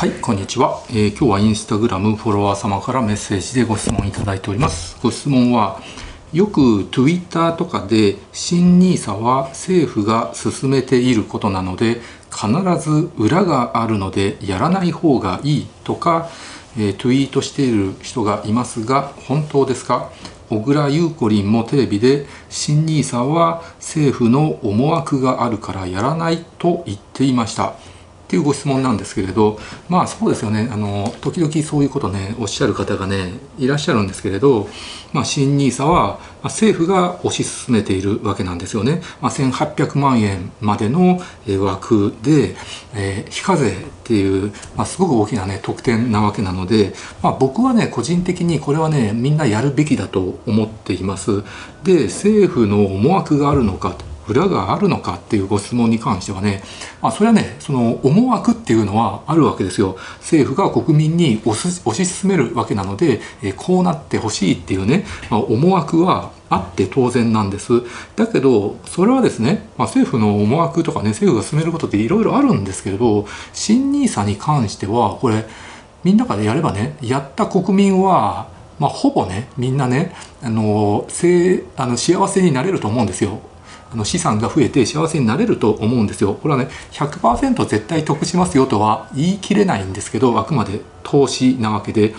はいこんにちは、えー、今日はインスタグラムフォロワー様からメッセージでご質問いただいております。ご質問はよく Twitter とかで新 NISA は政府が進めていることなので必ず裏があるのでやらない方がいいとか、えー、ツイートしている人がいますが本当ですか？小倉優子林もテレビで新 NISA は政府の思惑があるからやらないと言っていました。っていうご質問なんですけれどまあそうですよね。あの時々そういうことねおっしゃる方がねいらっしゃるんですけれど、まあ、新 NISA は政府が推し進めているわけなんですよね、まあ、1800万円までの枠で、えー、非課税っていう、まあ、すごく大きなね特典なわけなので、まあ、僕はね個人的にこれはねみんなやるべきだと思っています。で政府の思惑があるのかと。裏があるのかっていうご質問に関してはね、まあ、それはねその思惑っていうのはあるわけですよ。政府が国民に推し進めるわけなので、えこうなってほしいっていうね、まあ、思惑はあって当然なんです。だけどそれはですね、まあ、政府の思惑とかね政府が進めることっていろいろあるんですけれど新 NISA に関してはこれみんなからやればねやった国民はまあ、ほぼねみんなねあのせあの幸せになれると思うんですよ。あの資産が増えて幸せになれると思うんですよ。これはね100%絶対得しますよとは言い切れないんですけどあくまで投資なわけで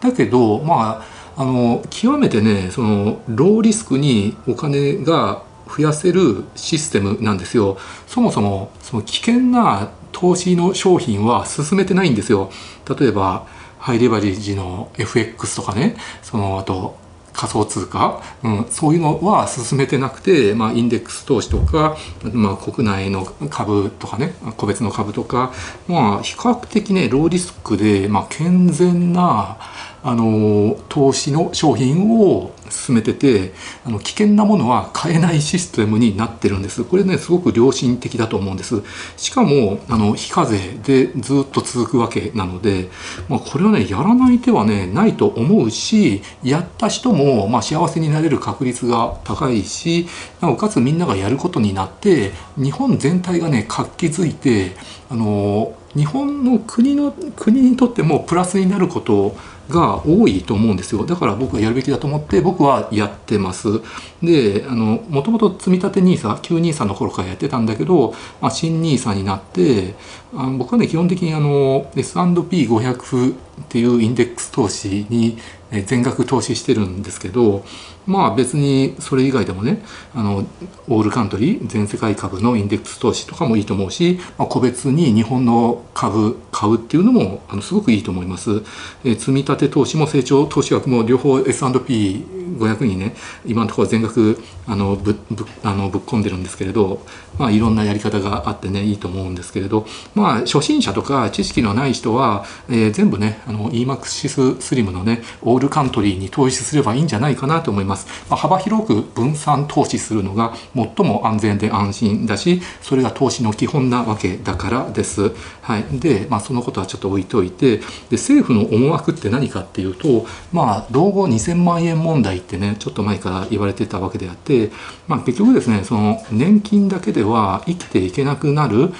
だけどまああの極めてねそのローリスクにお金が増やせるシステムなんですよ。そもそもその危険な投資の商品は進めてないんですよ。例えばハイレバレッジの FX とかねそのあと仮想通貨、うん、そういうのは進めてなくて、まあ、インデックス投資とか、まあ、国内の株とかね個別の株とか、まあ、比較的ねローリスクで、まあ、健全なあの投資の商品を進めててあの危険なものは買えないシステムになってるんです。これねすごく良心的だと思うんです。しかもあの非課税でずっと続くわけなので、まあ、これはねやらない手はねないと思うしやった人も、まあ、幸せになれる確率が高いしなおかつみんながやることになって日本全体がね活気づいてあの日本の国の国にとってもプラスになることをが多いと思うんですよだから僕はやるべきだと思って僕はやってますでもともと積立 NISA 旧 NISA の頃からやってたんだけど、まあ、新 NISA になってあ僕はね基本的にあの S&P500 っていうインデックス投資に全額投資してるんですけどまあ別にそれ以外でもねあのオールカントリー全世界株のインデックス投資とかもいいと思うし、まあ、個別に日本の株買うっていうのもあのすごくいいと思います。え積立投資も成長投資額も両方 S&P S&P500 にね今のところ全額あのぶぶあのぶっ込んでるんですけれど、まあ、いろんなやり方があってねいいと思うんですけれどまあ初心者とか知識のない人は、えー、全部ねあの EMAXIS スリムのねオールカントリーに投資すればいいんじゃないかなと思います。まあ、幅広く分散投資するのが最も安全で安心だしそれが投資の基本なわけだからです。はい、で、まあ、そのことはちょっと置いといてで政府の思惑って何かっていうとまあ老後2000万円問題ってねちょっと前から言われてたわけであって、まあ、結局ですねその年金だけでは生きていけなくなる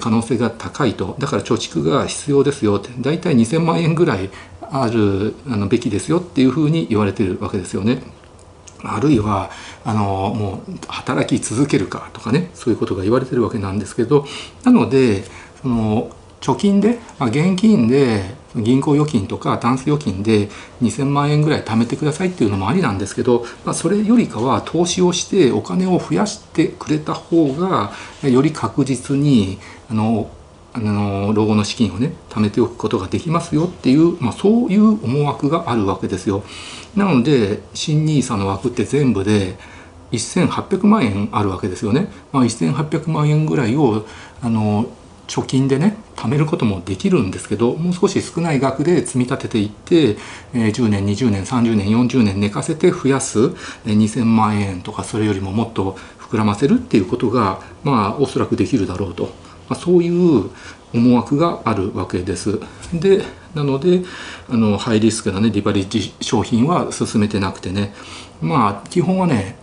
可能性が高いとだから貯蓄が必要ですよって大体2000万円ぐらいあるあのべきですよっていうふうに言われてるわけですよね。あるいはあのもう働き続けるかとかねそういうことが言われてるわけなんですけどなのでその貯金で、まあ、現金で銀行預金とかタンス預金で2,000万円ぐらい貯めてくださいっていうのもありなんですけど、まあ、それよりかは投資をしてお金を増やしてくれた方がより確実にあのあの老後の資金をね貯めておくことができますよっていう、まあ、そういう思惑があるわけですよ。なので新 NISA の枠って全部で1800万円あるわけですよね。まあ、1800万円ぐらいをあの貯金でね貯めることもできるんですけどもう少し少ない額で積み立てていって、え、10年20年30年40年寝かせて増やす、え、2,000万円とかそれよりももっと膨らませるっていうことがまあおそらくできるだろうと。まあ、そういう思惑があるわけです。でなのであのハイリスクなねリバレッジ商品は進めてなくてねまあ基本はね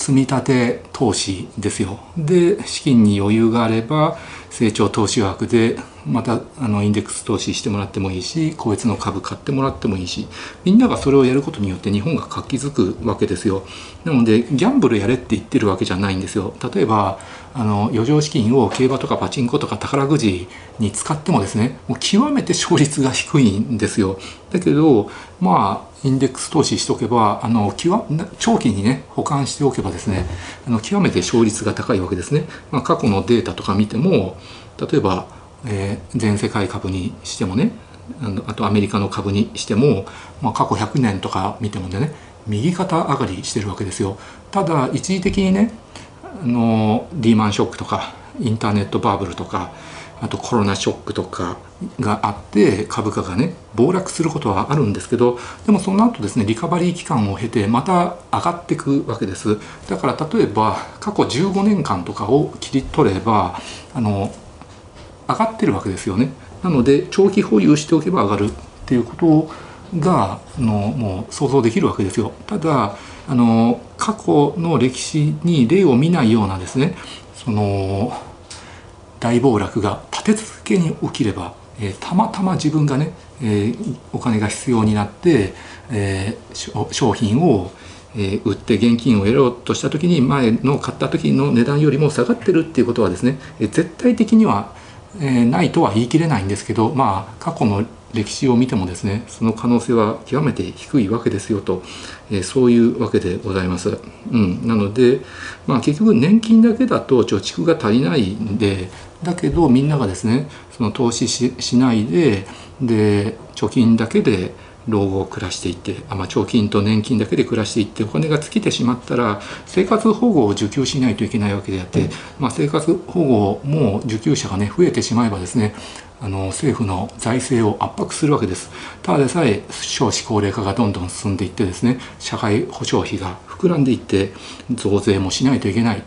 積立投資ですよ。で資金に余裕があれば成長投資枠でまたあのインデックス投資してもらってもいいし個別の株買ってもらってもいいしみんながそれをやることによって日本が活気づくわけですよ。なのでギャンブルやれって言ってるわけじゃないんですよ。例えばあの余剰資金を競馬とかパチンコとか宝くじに使ってもですねもう極めて勝率が低いんですよ。だけどまあインデックス投資しとけばあの極長期にね保管しておけばですねあの極めて勝率が高いわけですね、まあ、過去のデータとか見ても例えば、えー、全世界株にしてもねあとアメリカの株にしても、まあ、過去100年とか見てもね右肩上がりしてるわけですよ。ただ一時的にねあのリーマンショックとかインターネットバブルとかあとコロナショックとかがあって株価がね暴落することはあるんですけどでもその後ですねリカバリー期間を経てまた上がっていくわけです。だから例えば過去15年間とかを切り取ればあの上がってるわけですよね。なので長期保有しておけば上がる。っていうことがあのもう想像できるわけですよ。ただあの過去の歴史に例を見ないようなですねその大暴落が立て続けに起きれば、えー、たまたま自分がね、えー、お金が必要になって、えー、商品を、え売って現金を得ようとした時に前の買った時の値段よりも下がってるっていうことはですね、え絶対的には、えないとは言い切れないんですけどまあ過去の歴史を見てもですねその可能性は極めて低いわけですよと、えー、そういうわけでございます。うん、なので、まあ、結局年金だけだと貯蓄が足りないんでだけどみんながですねその投資しないでで貯金だけで老後を暮らしていてあ、まあ、貯金と年金だけで暮らしていってお金が尽きてしまったら生活保護を受給しないといけないわけであって、まあ、生活保護も受給者がね増えてしまえばですねあの政府の財政を圧迫するわけです。ただでさえ少子高齢化がどんどん進んでいってですね社会保障費が膨らんでいって増税もしないといけない。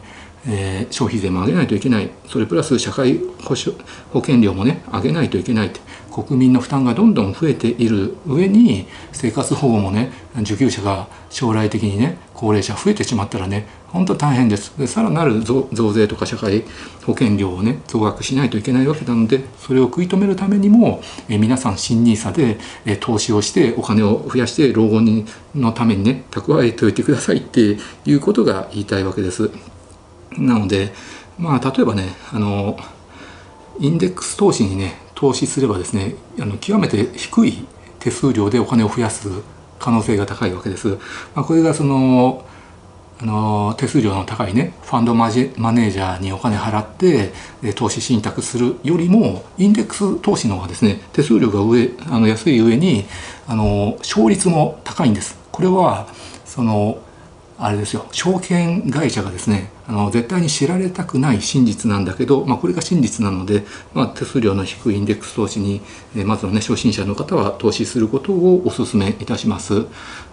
えー、消費税も上げないといけない。それプラス社会保障保険料もね上げないといけない。って国民の負担がどんどん増えている上に生活保護もね受給者が将来的にね高齢者増えてしまったらね本当大変ですでさらなる増税とか社会保険料をね増額しないといけないわけなのでそれを食い止めるためにもえ皆さん新 NISA でえ投資をしてお金を増やして老後にのためにね蓄えておいてくださいっていうことが言いたいわけです。なのでまあ例えばねあのインデックス投資にね投資すればですねあの極めて低い手数料でお金を増やす可能性が高いわけです。まあ、これがそのあの手数料の高いねファンドマジマネージャーにお金払って投資信託するよりもインデックス投資の方がですね手数料が上あの安い上にあの勝率も高いんです。これはそのあれですよ証券会社がですねあの絶対に知られたくない真実なんだけど、まあ、これが真実なので、まあ、手数料の低いインデックス投資に、えまずはね初心者の方は投資することをお勧めいたします。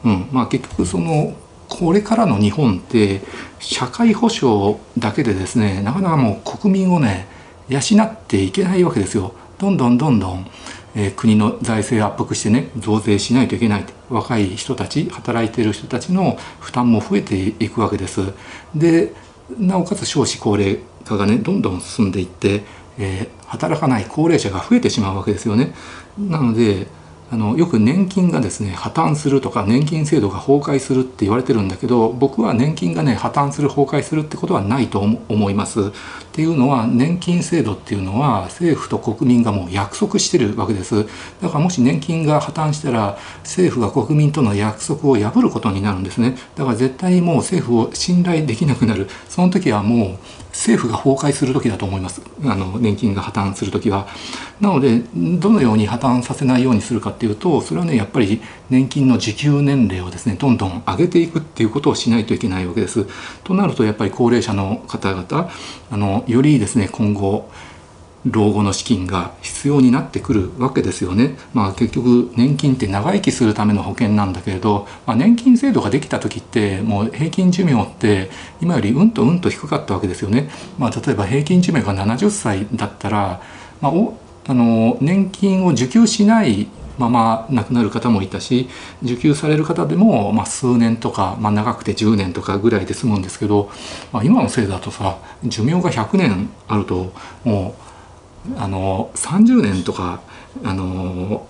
うんまあ、結局そのこれからの日本って社会保障だけでですねなかなかもう国民をね養っていけないわけですよ。どんどんどんどんえー、国の財政を圧迫してね増税しないといけない若い人たち働いている人たちの負担も増えていくわけです。でなおかつ少子高齢化がねどんどん進んでいって、えー、働かない高齢者が増えてしまうわけですよね。なのであのよく年金がですね破綻するとか年金制度が崩壊するって言われてるんだけど僕は年金がね破綻する崩壊するってことはないと思います。っていうのは年金制度っていうのは政府と国民がもう約束してるわけです。だからもし年金が破綻したら政府が国民との約束を破ることになるんですね。だから絶対にもう政府を信頼できなくなる。その時はもう政府が崩壊する時だと思いますあの年金が破綻する時は。なのでどのように破綻させないようにするかっていうとそれはねやっぱり年金の受給年齢をですねどんどん上げていくっていうことをしないといけないわけです。となるとやっぱり高齢者の方々あのよりですね今後老後の資金が必要になってくるわけですよね。まあ結局年金って長生きするための保険なんだけれど、まあ、年金制度ができた時ってもう平均寿命って今よりうんとうんと低かったわけですよね。まあ例えば平均寿命が70歳だったら、まあ、おあの年金を受給しないまま亡くなる方もいたし受給される方でも、まあ、数年とか、まあ、長くて10年とかぐらいで済むんですけど、まあ、今のせいだとさ寿命が100年あるともうあの30年とかあの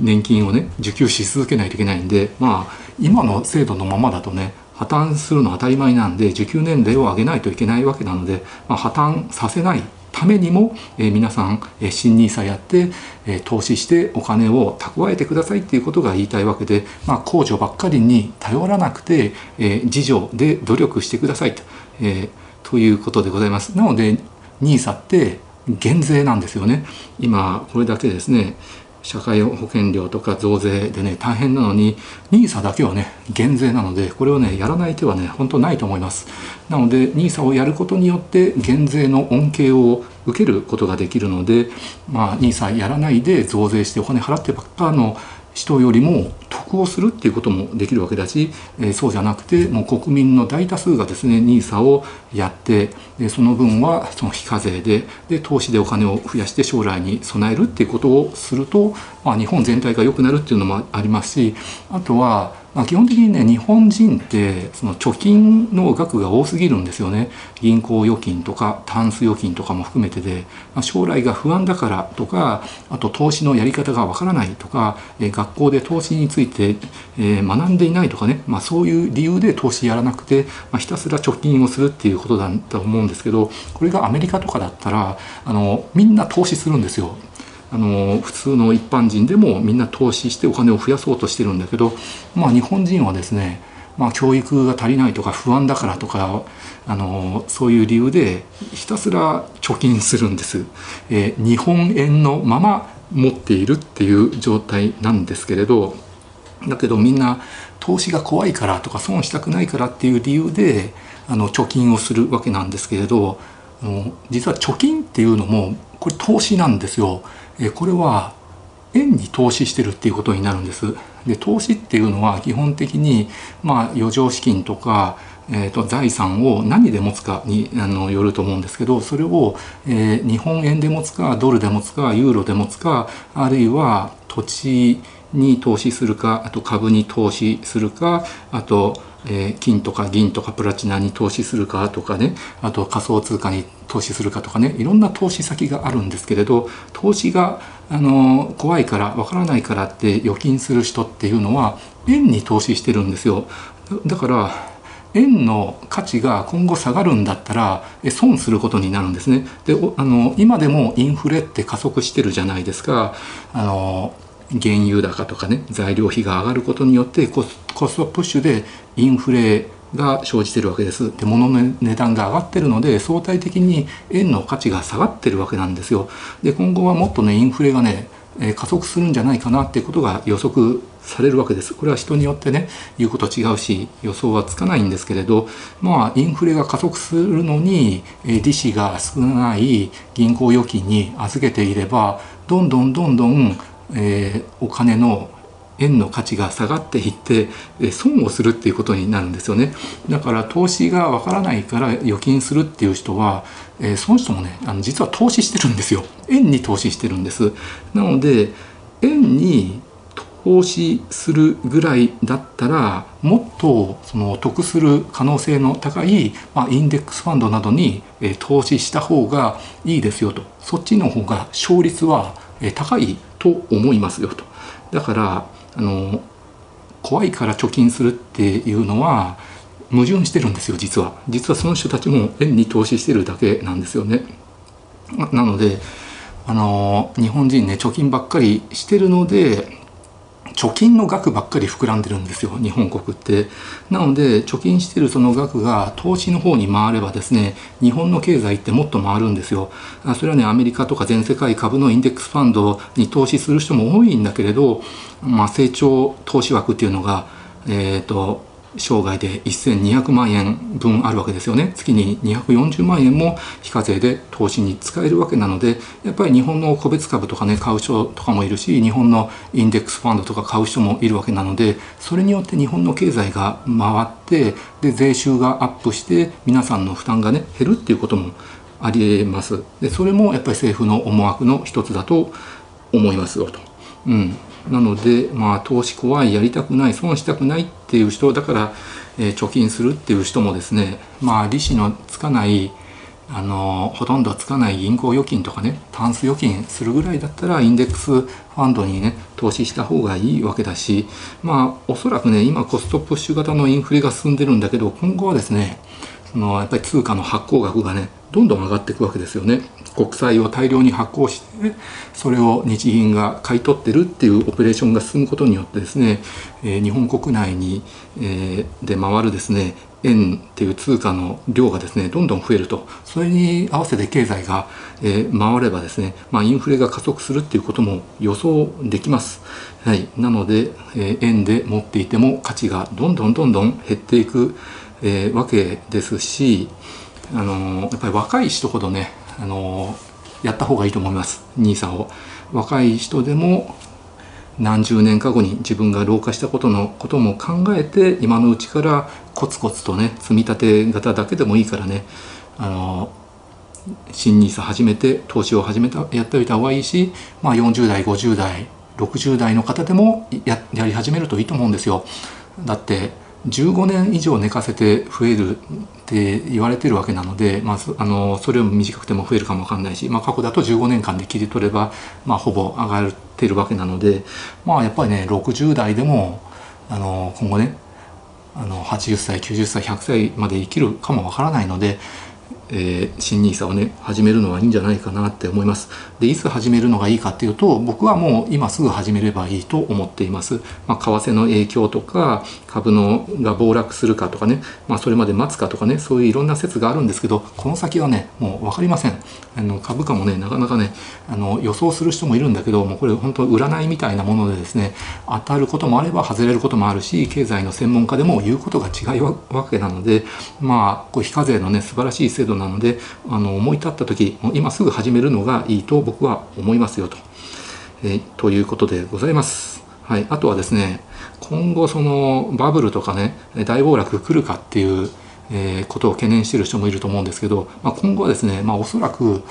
年金をね受給し続けないといけないんでまあ今の制度のままだとね破綻するのは当たり前なんで受給年齢を上げないといけないわけなので、まあ、破綻させないためにも、えー、皆さん、えー、新 NISA やって、えー、投資してお金を蓄えてくださいっていうことが言いたいわけで、まあ、控除ばっかりに頼らなくて、えー、自助で努力してくださいと,、え、ということでございます。なので NISA って減税なんですよね。今これだけですね社会保険料とか増税でね大変なのに NISA だけはね減税なのでこれをねやらない手はね本当ないと思いますなので NISA をやることによって減税の恩恵を受けることができるのでまあ NISA やらないで増税してお金払ってばっかの人よりも得をするっていうこともできるわけだし、え、そうじゃなくてもう国民の大多数がですね NISA をやってでその分はその非課税でで投資でお金を増やして将来に備えるっていうことをすると、まあ、日本全体が良くなるっていうのもありますしあとはま、基本的にね日本人ってその貯金の額が多すぎるんですよね。銀行預金とかタンス預金とかも含めてで、ま、将来が不安だからとかあと投資のやり方がわからないとか、え学校で投資について、え、学んでいないとかね、まあ、そういう理由で投資やらなくて、まあ、ひたすら貯金をするっていうことだと思うんですけどこれがアメリカとかだったらあのみんな投資するんですよ。あの普通の一般人でもみんな投資してお金を増やそうとしてるんだけど、まあ、日本人はですね、まあ、教育が足りないとか不安だからとかあのそういう理由でひたすら貯金するんです、えー、日本円のまま持っているっていう状態なんですけれどだけどみんな投資が怖いからとか損したくないからっていう理由であの貯金をするわけなんですけれど実は貯金っていうのもこれ投資なんですよ。えこれは円に投資してるっていうことになるんです。で投資っていうのは基本的に、まあ、余剰資金とか、えーと、財産を何で持つかにあのよると思うんですけどそれを、えー、日本円で持つかドルで持つかユーロで持つかあるいは土地に投資するかあと株に投資するかあとえー、金とか銀とかプラチナに投資するかとかねあと仮想通貨に投資するかとかねいろんな投資先があるんですけれど投資があの怖いからわからないからって預金する人っていうのは円に投資してるんですよ。だから円の価値が今後下がるんだったら損することになるんですね。であの今でもインフレって加速してるじゃないですか。あの原油高とかね材料費が上がることによってコストプッシュでインフレが生じてるわけです。で物の値段が上がってるので相対的に円の価値が下がってるわけなんですよ。で今後はもっとねインフレがね加速するんじゃないかなっていうことが予測されるわけです。これは人によってね言うこと違うし予想はつかないんですけれどまあインフレが加速するのに利子が少ない銀行預金に預けていればどんどんどんどんえー、お金の円の価値が下がっていって損をするっていうことになるんですよね。だから投資がわからないから預金するっていう人は、えー、その人もねあの実は投資してるんですよ。円に投資してるんです。なので円に投資するぐらいだったらもっとその得する可能性の高い、まあ、インデックスファンドなどに、えー、投資した方がいいですよと。そっちの方が勝率は、えー、高いと思いますよと。だからあの怖いから貯金するっていうのは矛盾してるんですよ実は。実はその人たちも円に投資してるだけなんですよね。なのであの日本人ね貯金ばっかりしてるので貯金の額ばっかり膨らんでるんですよ日本国って。なので貯金してるその額が投資の方に回ればですね日本の経済ってもっと回るんですよ。それはねアメリカとか全世界株のインデックスファンドに投資する人も多いんだけれど、まあ、成長投資枠っていうのがえっ、ー、と生涯で1200万円分あるわけですよね。月に240万円も非課税で投資に使えるわけなのでやっぱり日本の個別株とかね買う人とかもいるし日本のインデックスファンドとか買う人もいるわけなのでそれによって日本の経済が回ってで税収がアップして皆さんの負担がね減るっていうこともありえます。でそれもやっぱり政府の思惑の一つだと思いますよと。うん。なので、まあ、投資怖いやりたくない損したくないっていう人だから、えー、貯金するっていう人もですね、まあ、利子のつかない、あのほとんどつかない銀行預金とかねタンス預金するぐらいだったらインデックスファンドにね投資した方がいいわけだしまあおそらくね今コストプッシュ型のインフレが進んでるんだけど今後はですねそのやっぱり通貨の発行額がねどんどん上がっていくわけですよね。国債を大量に発行してそれを日銀が買い取ってるっていうオペレーションが進むことによってですね、え、日本国内に、え、で回るですね円っていう通貨の量がですねどんどん増えるとそれに合わせて経済が、え、回ればですね、まあ、インフレが加速するっていうことも予想できます。はい、なので、え円で持っていても価値がどんどんどんどん減っていく、えわけですしあのやっぱり若い人ほどねあのやった方がいいと思います NISA を若い人でも何十年か後に自分が老化したことのことも考えて今のうちからコツコツとね積み立て型だけでもいいからねあの新 NISA 始めて投資を始めたやっておいた方がいいし、まあ、40代50代60代の方でもややり始めるといいと思うんですよ。だって15年以上寝かせて増えるって言われてるわけなので、まあ、あのそれより短くても増えるかもわかんないし、まあ、過去だと15年間で切り取れば、まあ、ほぼ上がってるわけなので、まあ、やっぱりね60代でもあの今後ねあの80歳90歳100歳まで生きるかもわからないのでえー、新 NISA をね始めるのはいいんじゃないかなって思います。でいつ始めるのがいいかっていうと僕はもう今すぐ始めればいいと思っています、まあ、為替の影響とか株のが暴落するかとかね、まあ、それまで待つかとかねそういういろんな説があるんですけどこの先はねもう分かりませんあの株価もねなかなかねあの予想する人もいるんだけどもうこれ本当占いみたいなものでですね当たることもあれば外れることもあるし経済の専門家でも言うことが違うわけなのでまあこう非課税のね素晴らしい制度なのであの思い立った時今すぐ始めるのがいいと僕は思いますよと。えー、ということでございます。はい、あとはですね今後そのバブルとかね大暴落来るかっていう、えー、ことを懸念してる人もいると思うんですけど、まあ、今後はですね、まあ、おそらく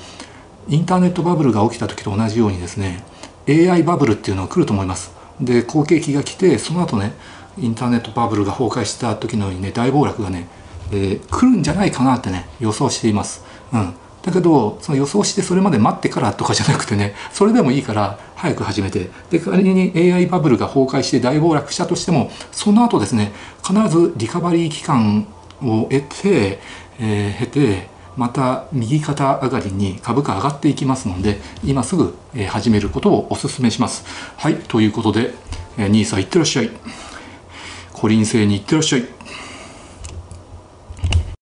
インターネットバブルが起きた時と同じようにですね AI バブルっていうのが来ると思います。で好景気が来てその後ねインターネットバブルが崩壊した時のようにね大暴落がねえー、来るんじゃないかなってね予想しています。うん、だけどその予想してそれまで待ってからとかじゃなくてね それでもいいから早く始めてで仮に AI バブルが崩壊して大暴落したとしてもその後ですね必ずリカバリー期間を得て、えー、経てまた右肩上がりに株価上がっていきますので今すぐ始めることをお勧めします。はいということで NISA いってらっしゃい。コリン星にいってらっしゃい。